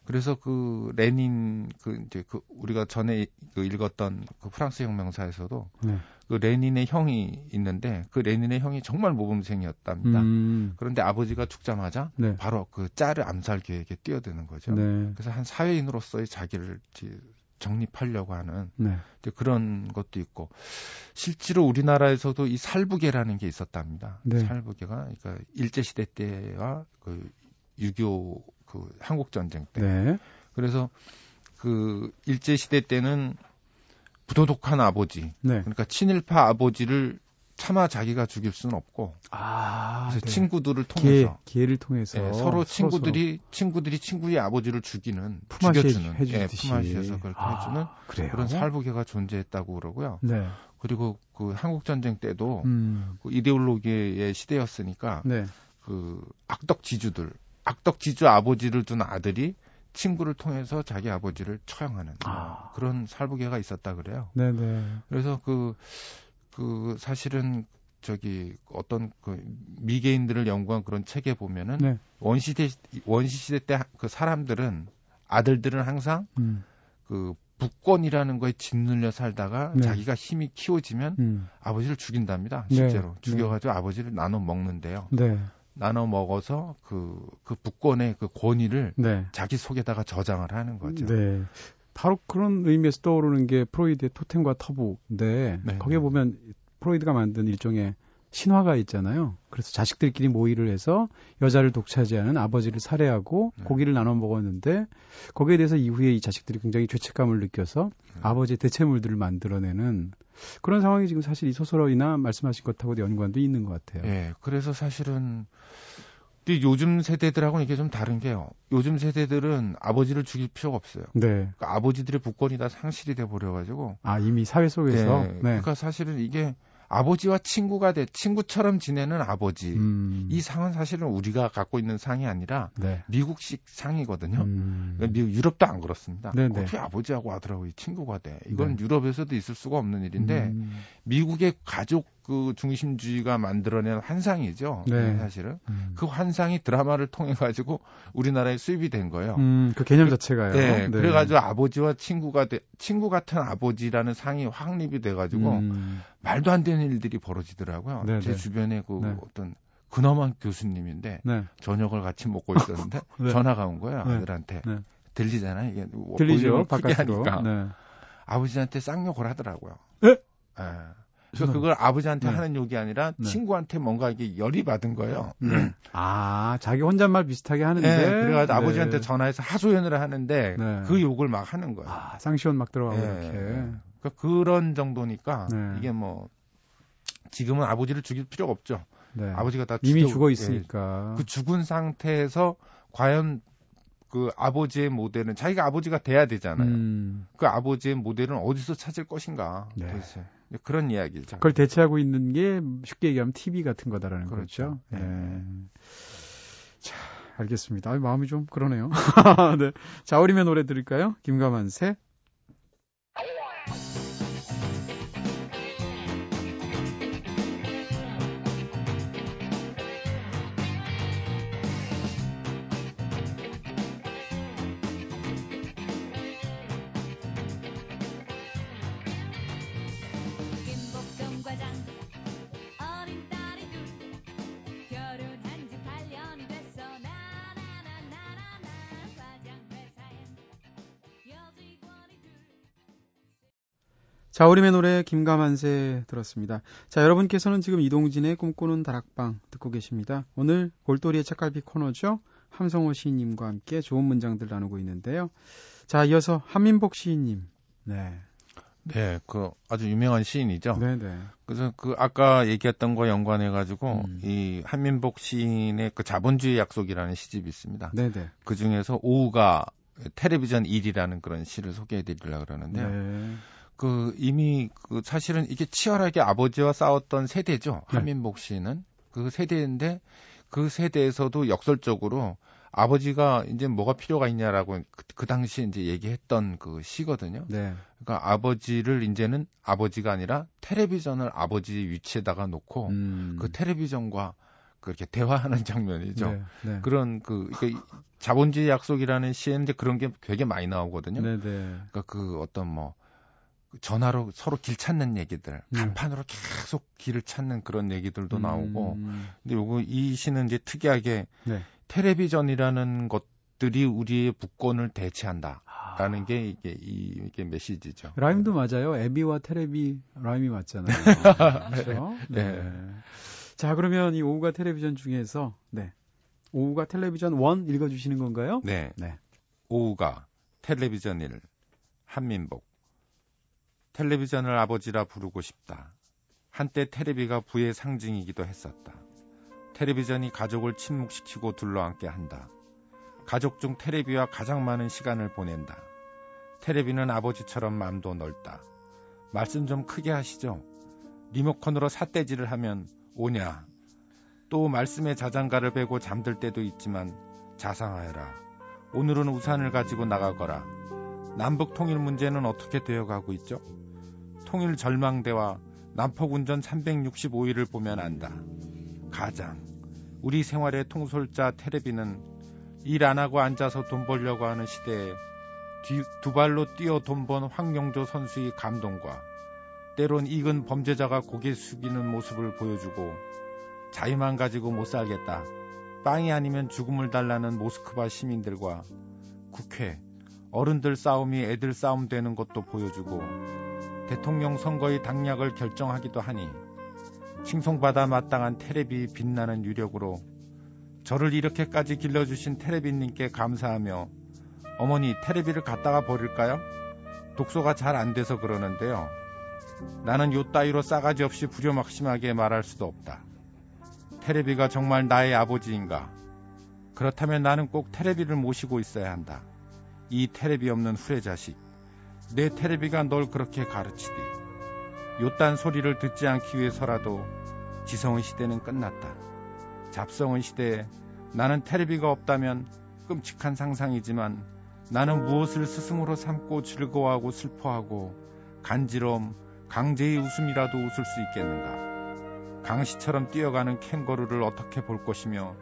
네. 그래서 그 레닌 그 이제 그 우리가 전에 그 읽었던 그 프랑스 혁명사에서도 네. 그 레닌의 형이 있는데 그 레닌의 형이 정말 모범생이었답니다. 음. 그런데 아버지가 죽자마자 네. 바로 그 짤을 암살 계획에 뛰어드는 거죠. 네. 그래서 한 사회인으로서의 자기를 정립하려고 하는 네. 그런 것도 있고 실제로 우리나라에서도 이 살부계라는 게 있었답니다. 네. 살부계가 그러니까 일제 시대 때와 그6.25 그 한국 전쟁 때. 네. 그래서 그 일제 시대 때는 부도덕한 아버지, 네. 그러니까 친일파 아버지를 차마 자기가 죽일 수는 없고 아, 그래서 네. 친구들을 통해서 기회, 를 통해서 네, 서로 친구들이 서로. 친구들이 친구의 아버지를 죽이는 죽여주는 예, 품앗이에서 그렇게 아, 해주는 그래요? 그런 살부계가 존재했다고 그러고요. 네. 그리고 그 한국 전쟁 때도 음. 그 이데올로기의 시대였으니까 네. 그 악덕 지주들 악덕 지주 아버지를 둔 아들이 친구를 통해서 자기 아버지를 처형하는 아. 그런 살부계가 있었다 그래요. 네네. 그래서 그 그 사실은 저기 어떤 그 미개인들을 연구한 그런 책에 보면은 네. 원시대 원시시대 때 그 사람들은 아들들은 항상 음. 그 북권이라는 거에 짓눌려 살다가 네. 자기가 힘이 키워지면 음. 아버지를 죽인답니다. 네. 실제로 네. 죽여가지고 아버지를 나눠 먹는데요. 네. 나눠 먹어서 그, 그 북권의 그 권위를 네. 자기 속에다가 저장을 하는 거죠. 네. 바로 그런 의미에서 떠오르는 게 프로이드의 토템과 터부인데 네. 거기에 보면 프로이드가 만든 일종의 신화가 있잖아요. 그래서 자식들끼리 모의를 해서 여자를 독차지하는 아버지를 살해하고 네. 고기를 나눠 먹었는데 거기에 대해서 이후에 이 자식들이 굉장히 죄책감을 느껴서 네. 아버지의 대체물들을 만들어내는 그런 상황이 지금 사실 이 소설이나 말씀하신 것하고도 연관도 있는 것 같아요. 네, 그래서 사실은 요즘 세대들하고는 이게 좀 다른 게요. 요즘 세대들은 아버지를 죽일 필요가 없어요. 네. 그러니까 아버지들의 부권이 다 상실이 돼 버려 가지고. 아 이미 사회 속에서. 네. 네. 그러니까 사실은 이게 아버지와 친구가 돼 친구처럼 지내는 아버지 음. 이 상은 사실은 우리가 갖고 있는 상이 아니라 네. 미국식 상이거든요. 음. 미국 유럽도 안 그렇습니다. 네네. 어떻게 아버지하고 아들하고 친구가 돼? 이건 네. 유럽에서도 있을 수가 없는 일인데 음. 미국의 가족 그 중심주의가 만들어낸 환상이죠. 네. 사실은 음. 그 환상이 드라마를 통해 가지고 우리나라에 수입이 된 거예요. 음, 그 개념 자체가요. 네, 네. 그래가지고 아버지와 친구가 돼, 친구 같은 아버지라는 상이 확립이 돼가지고 음. 말도 안 되는 일들이 벌어지더라고요. 네, 제 네. 주변에 그 네. 어떤 근엄한 교수님인데 네. 저녁을 같이 먹고 있었는데 <laughs> 전화가 온 거예요 아들한테. 들리잖아요 이게 뭐 들리죠 바깥으로. 아버지한테 쌍욕을 하더라고요. 에? 예. 그래서 그걸 아버지한테 네. 하는 욕이 아니라 네. 친구한테 뭔가 이게 열이 받은 거예요. 네. 아, 자기 혼잣말 비슷하게 하는데. 네, 그래가지고 네. 아버지한테 전화해서 하소연을 하는데 네. 그 욕을 막 하는 거예요. 아, 쌍시온 막 들어가고 이렇게. 그러니까 그런 정도니까 이게 뭐 지금은 아버지를 죽일 필요가 없죠. 아버지가 다 이미 죽어 있으니까. 예, 그 죽은 상태에서 과연 그 아버지의 모델은 자기가 아버지가 돼야 되잖아요. 음. 그 아버지의 모델은 어디서 찾을 것인가. 네. 도대체. 그런 이야기죠. 그걸 대체하고 있는 게 쉽게 얘기하면 TV 같은 거다라는 그렇죠. 거죠. 네. 네. 자, 알겠습니다. 아, 마음이 좀 그러네요. <laughs> 네. 자, 어리면 노래 들을까요? 김가만 새 자, 우리의 노래 김가만세 들었습니다. 자, 여러분께서는 지금 이동진의 꿈꾸는 다락방 듣고 계십니다. 오늘 골돌이의 책갈피 코너죠. 함성호 시인님과 함께 좋은 문장들 나누고 있는데요. 자, 이어서 한민복 시인님. 네. 네, 그 아주 유명한 시인이죠. 네네. 네. 그래서 그 아까 얘기했던 거 연관해 가지고 음. 이 한민복 시인의 그 자본주의 약속이라는 시집이 있습니다. 네네. 네. 그 중에서 오후가 텔레비전 일이라는 그런 시를 소개해 드리려고 그러는데요. 네. 그 이미 그 사실은 이게 치열하게 아버지와 싸웠던 세대죠. 네. 한민복 씨는 그 세대인데 그 세대에서도 역설적으로 아버지가 이제 뭐가 필요가 있냐라고 그, 그 당시에 이제 얘기했던 그 시거든요. 네. 그러니까 아버지를 이제는 아버지가 아니라 텔레비전을 아버지 위치에다가 놓고 음. 그 텔레비전과 그렇게 대화하는 장면이죠. 네, 네. 그런 그 그러니까 자본주의 약속이라는 시에 이제 그런 게 되게 많이 나오거든요. 네, 네. 그러니까 그 어떤 뭐 전화로 서로 길 찾는 얘기들, 네. 간판으로 계속 길을 찾는 그런 얘기들도 음. 나오고. 근데 요거 이 시는 이제 특이하게 네. 텔레비전이라는 것들이 우리의 부권을 대체한다. 아. 라는 게 이게 이, 게 메시지죠. 라임도 맞아요. 에비와 테레비 라임이 맞잖아요. <laughs> 그렇죠? 네. 네. 자, 그러면 이 오후가 텔레비전 중에서 네. 오후가 텔레비전 1 읽어 주시는 건가요? 네. 네. 오후가 텔레비전 1 한민복 텔레비전을 아버지라 부르고 싶다. 한때 테레비가 부의 상징이기도 했었다. 텔레비전이 가족을 침묵시키고 둘러앉게 한다. 가족 중 테레비와 가장 많은 시간을 보낸다. 테레비는 아버지처럼 마음도 넓다. 말씀 좀 크게 하시죠. 리모컨으로 삿대질을 하면 오냐. 또 말씀의 자장가를 베고 잠들 때도 있지만 자상하여라. 오늘은 우산을 가지고 나가거라. 남북 통일 문제는 어떻게 되어가고 있죠? 통일 절망대와 남폭운전 365일을 보면 안다. 가장 우리 생활의 통솔자 테레비는 일 안 하고 앉아서 돈 벌려고 하는 시대에 뒤, 두 발로 뛰어 돈 번 황영조 선수의 감동과 때론 익은 범죄자가 고개 숙이는 모습을 보여주고 자유만 가지고 못 살겠다. 빵이 아니면 죽음을 달라는 모스크바 시민들과 국회, 어른들 싸움이 애들 싸움 되는 것도 보여주고 대통령 선거의 당략을 결정하기도 하니 칭송받아 마땅한 테레비 빛나는 유력으로 저를 이렇게까지 길러주신 테레비님께 감사하며 어머니 테레비를 갖다가 버릴까요? 독소가 잘 안 돼서 그러는데요. 나는 요 따위로 싸가지 없이 부려막심하게 말할 수도 없다. 테레비가 정말 나의 아버지인가? 그렇다면 나는 꼭 테레비를 모시고 있어야 한다. 이 테레비 없는 후레 자식. 내 테레비가 널 그렇게 가르치디. 요딴 소리를 듣지 않기 위해서라도 지성의 시대는 끝났다. 잡성의 시대에 나는 테레비가 없다면 끔찍한 상상이지만 나는 무엇을 스승으로 삼고 즐거워하고 슬퍼하고 간지럼, 강제의 웃음이라도 웃을 수 있겠는가? 강시처럼 뛰어가는 캥거루를 어떻게 볼 것이며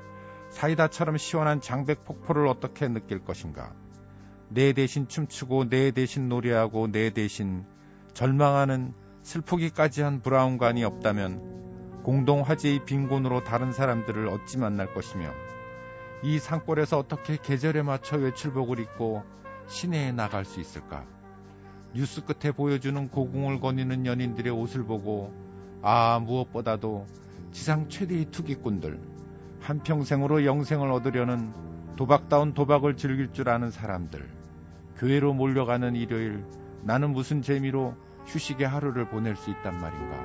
사이다처럼 시원한 장백 폭포를 어떻게 느낄 것인가? 내 대신 춤추고 내 대신 노래하고 내 대신 절망하는 슬프기까지 한 브라운관이 없다면 공동 화제의 빈곤으로 다른 사람들을 어찌 만날 것이며 이 산골에서 어떻게 계절에 맞춰 외출복을 입고 시내에 나갈 수 있을까? 뉴스 끝에 보여주는 고궁을 거니는 연인들의 옷을 보고 아 무엇보다도 지상 최대의 투기꾼들 한평생으로 영생을 얻으려는 도박다운 도박을 즐길 줄 아는 사람들 교회로 몰려가는 일요일 나는 무슨 재미로 휴식의 하루를 보낼 수 있단 말인가.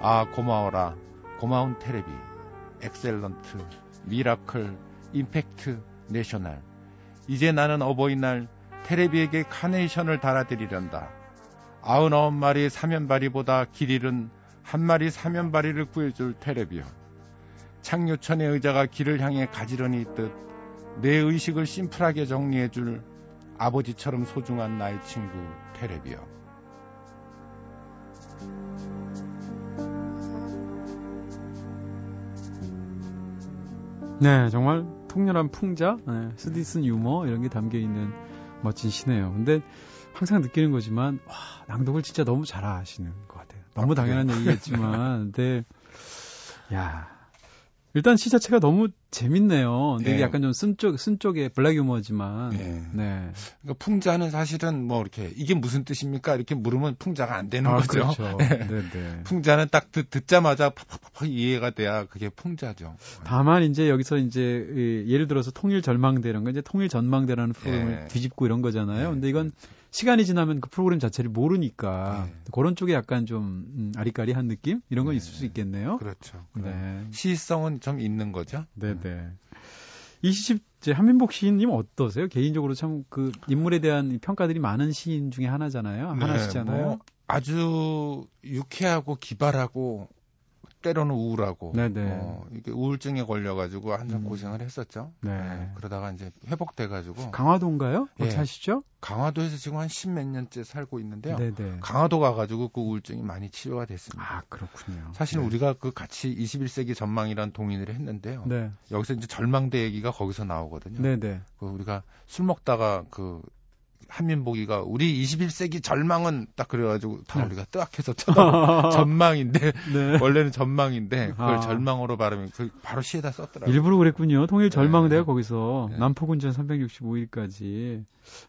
아, 고마워라. 고마운 테레비. Excellent, Miracle, Impact, National. 이제 나는 어버이날 테레비에게 카네이션을 달아드리련다. 아흔아홉 마리 사면발이보다 길 잃은 한 마리 사면발이를 구해줄 테레비요. 창류천의 의자가 길을 향해 가지런히 있듯 내 의식을 심플하게 정리해줄 아버지처럼 소중한 나의 친구 테레비요. 네, 정말 통렬한 풍자, 네, 스디슨 유머 이런 게 담겨 있는 멋진 시네요. 근데 항상 느끼는 거지만 와, 낭독을 진짜 너무 잘하시는 것 같아요. 너무 아, 당연한 얘기겠지만, 근데 <laughs> 야 일단 시 자체가 너무 재밌네요. 근데 네. 약간 좀 쓴쪽 쓴쪽의 블랙 유머지만. 네. 네. 그러니까 풍자는 사실은 뭐 이렇게 이게 무슨 뜻입니까? 이렇게 물으면 풍자가 안 되는 아, 거죠. 그렇죠. <laughs> 네. 네, 네. 풍자는 딱 듣, 듣자마자 팍팍팍 이해가 돼야 그게 풍자죠. 다만 이제 여기서 이제 예를 들어서 통일 절망대 이런 거 이제 통일 전망대라는 프로그램을 네. 뒤집고 이런 거잖아요. 네. 근데 이건 시간이 지나면 그 프로그램 자체를 모르니까 네. 그런 쪽에 약간 좀 음, 아리까리한 느낌 이런 건 네. 있을 수 있겠네요. 그렇죠. 네. 시성은 좀 있는 거죠. 네, 네. 이 시집 이제 한민복 시인님 어떠세요? 개인적으로 참 그 인물에 대한 평가들이 많은 시인 중에 하나잖아요. 네, 하나시잖아요. 뭐 아주 유쾌하고 기발하고 때로는 우울하고 네네. 어, 이게 우울증에 걸려가지고 한참 음. 고생을 했었죠. 네. 네. 그러다가 이제 회복돼가지고 강화도인가요? 예. 사시죠? 강화도에서 지금 한 십 몇 년째 살고 있는데요. 네네. 강화도 가가지고 그 우울증이 많이 치료가 됐습니다. 아 그렇군요. 사실 네. 우리가 그 같이 21세기 전망이라는 동인을 했는데요. 네. 여기서 이제 절망대 얘기가 거기서 나오거든요. 네네. 그 우리가 술 먹다가 그 한민복이가 우리 21세기 절망은 딱 그래가지고 달리가 뜨악해서 쳐다 전망인데 <laughs> 네. 원래는 전망인데 그걸 아. 절망으로 발음이 그 바로 시에다 썼더라고요. 일부러 그랬군요. 통일 절망대가 네. 거기서 네. 남포군전 365일까지.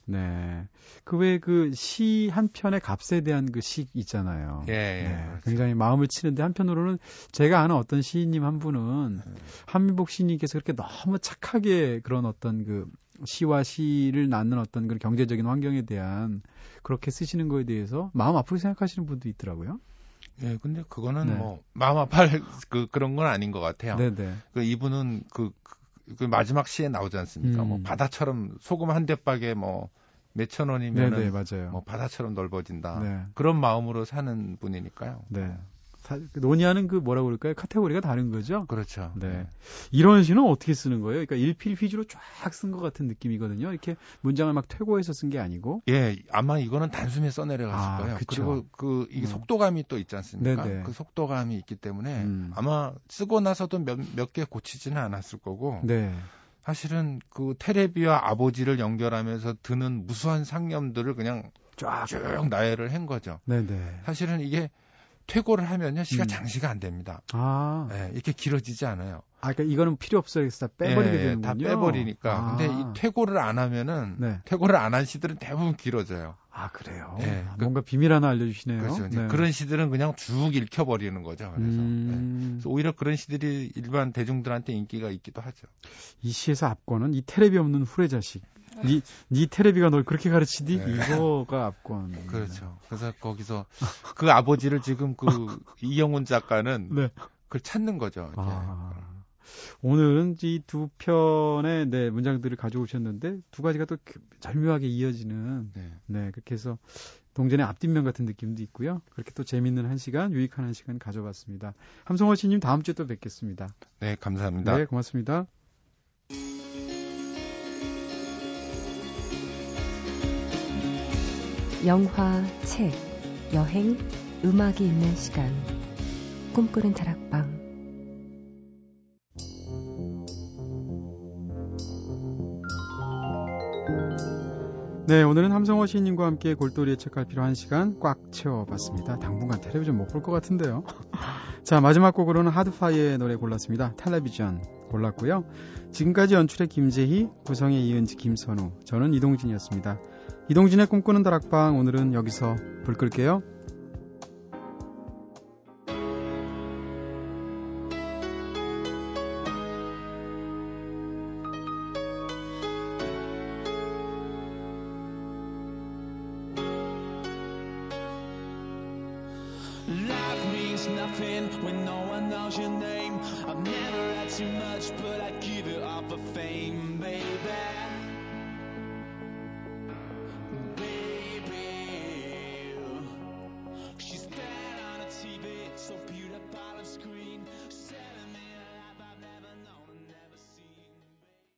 네. 그외그시 한 편의 값에 대한 그 시 있잖아요. 예, 예. 네. 그렇죠. 굉장히 마음을 치는데 한편으로는 제가 아는 어떤 시인님 한 분은 네. 한민복 시인님께서 그렇게 너무 착하게 그런 어떤 그 시와 시를 낳는 어떤 그런 경제적인 환경에 대한 그렇게 쓰시는 거에 대해서 마음 아프게 생각하시는 분도 있더라고요. 예, 근데 그거는 네. 뭐 마음 아파할 그 그런 건 아닌 것 같아요. 네네. 네. 그 이분은 그, 그 마지막 시에 나오지 않습니까? 뭐 음. 뭐 바다처럼 소금 한 대박에 뭐 몇천 원이면 네, 뭐 바다처럼 넓어진다. 네. 그런 마음으로 사는 분이니까요. 네. 그 논의하는 그 뭐라고 그럴까요? 카테고리가 다른 거죠? 그렇죠. 네. 네. 이런 시는 어떻게 쓰는 거예요? 그러니까 일필휘주로 쫙 쓴 것 같은 느낌이거든요. 이렇게 문장을 막 퇴고해서 쓴 게 아니고. 예, 아마 이거는 단숨에 써내려갔을 아, 거예요. 그쵸. 그리고 그 이게 음. 속도감이 또 있지 않습니까? 네네. 그 속도감이 있기 때문에 음. 아마 쓰고 나서도 몇몇 개 고치지는 않았을 거고. 네. 사실은 그 테레비와 아버지를 연결하면서 드는 무수한 상념들을 그냥 쫙 쭉 나열을 한 거죠. 네네. 사실은 이게 퇴고를 하면요 시가 음. 장시가 안 됩니다. 아, 네, 이렇게 길어지지 않아요. 아, 그러니까 이거는 필요 없어요. 그래서 다 빼버리게 네, 되는군요. 다 빼버리니까. 아. 근데 이 퇴고를 안 하면은 네. 퇴고를 안 한 시들은 대부분 길어져요. 아 그래요. 네, 아, 뭔가 비밀 하나 알려주시네요. 그렇죠. 네. 그런 시들은 그냥 쭉 읽혀버리는 거죠. 그래서, 음... 네. 그래서 오히려 그런 시들이 일반 대중들한테 인기가 있기도 하죠. 이 시에서 압권은 이 테레비 없는 후레자식. 니, 니 테레비가 널 그렇게 가르치니? 네. 이거가 압권. 그렇죠. 그래서 거기서 그 아버지를 지금 그 <laughs> 이영훈 작가는 네. 그걸 찾는 거죠. 아. 오늘은 이 두 편의 네, 문장들을 가져오셨는데 두 가지가 또그 절묘하게 이어지는 네. 네, 그렇게 해서 동전의 앞뒷면 같은 느낌도 있고요. 그렇게 또 재밌는 한 시간, 유익한 한 시간 가져봤습니다. 함성호 씨님 다음 주에 또 뵙겠습니다. 네, 감사합니다. 네, 고맙습니다. 영화, 책, 여행, 음악이 있는 시간. 꿈꾸는 다락방. 네, 오늘은 함성호 시인님과 함께 골똘히에 책할 필요한 시간 꽉 채워봤습니다. 당분간 텔레비전 못 볼 것 같은데요. <laughs> 자, 마지막 곡으로는 하드파이의 노래 골랐습니다. 텔레비전 골랐고요. 지금까지 연출의 김재희, 구성의 이은지, 김선우, 저는 이동진이었습니다. 이동진의 꿈꾸는 다락방 오늘은 여기서 불 끌게요.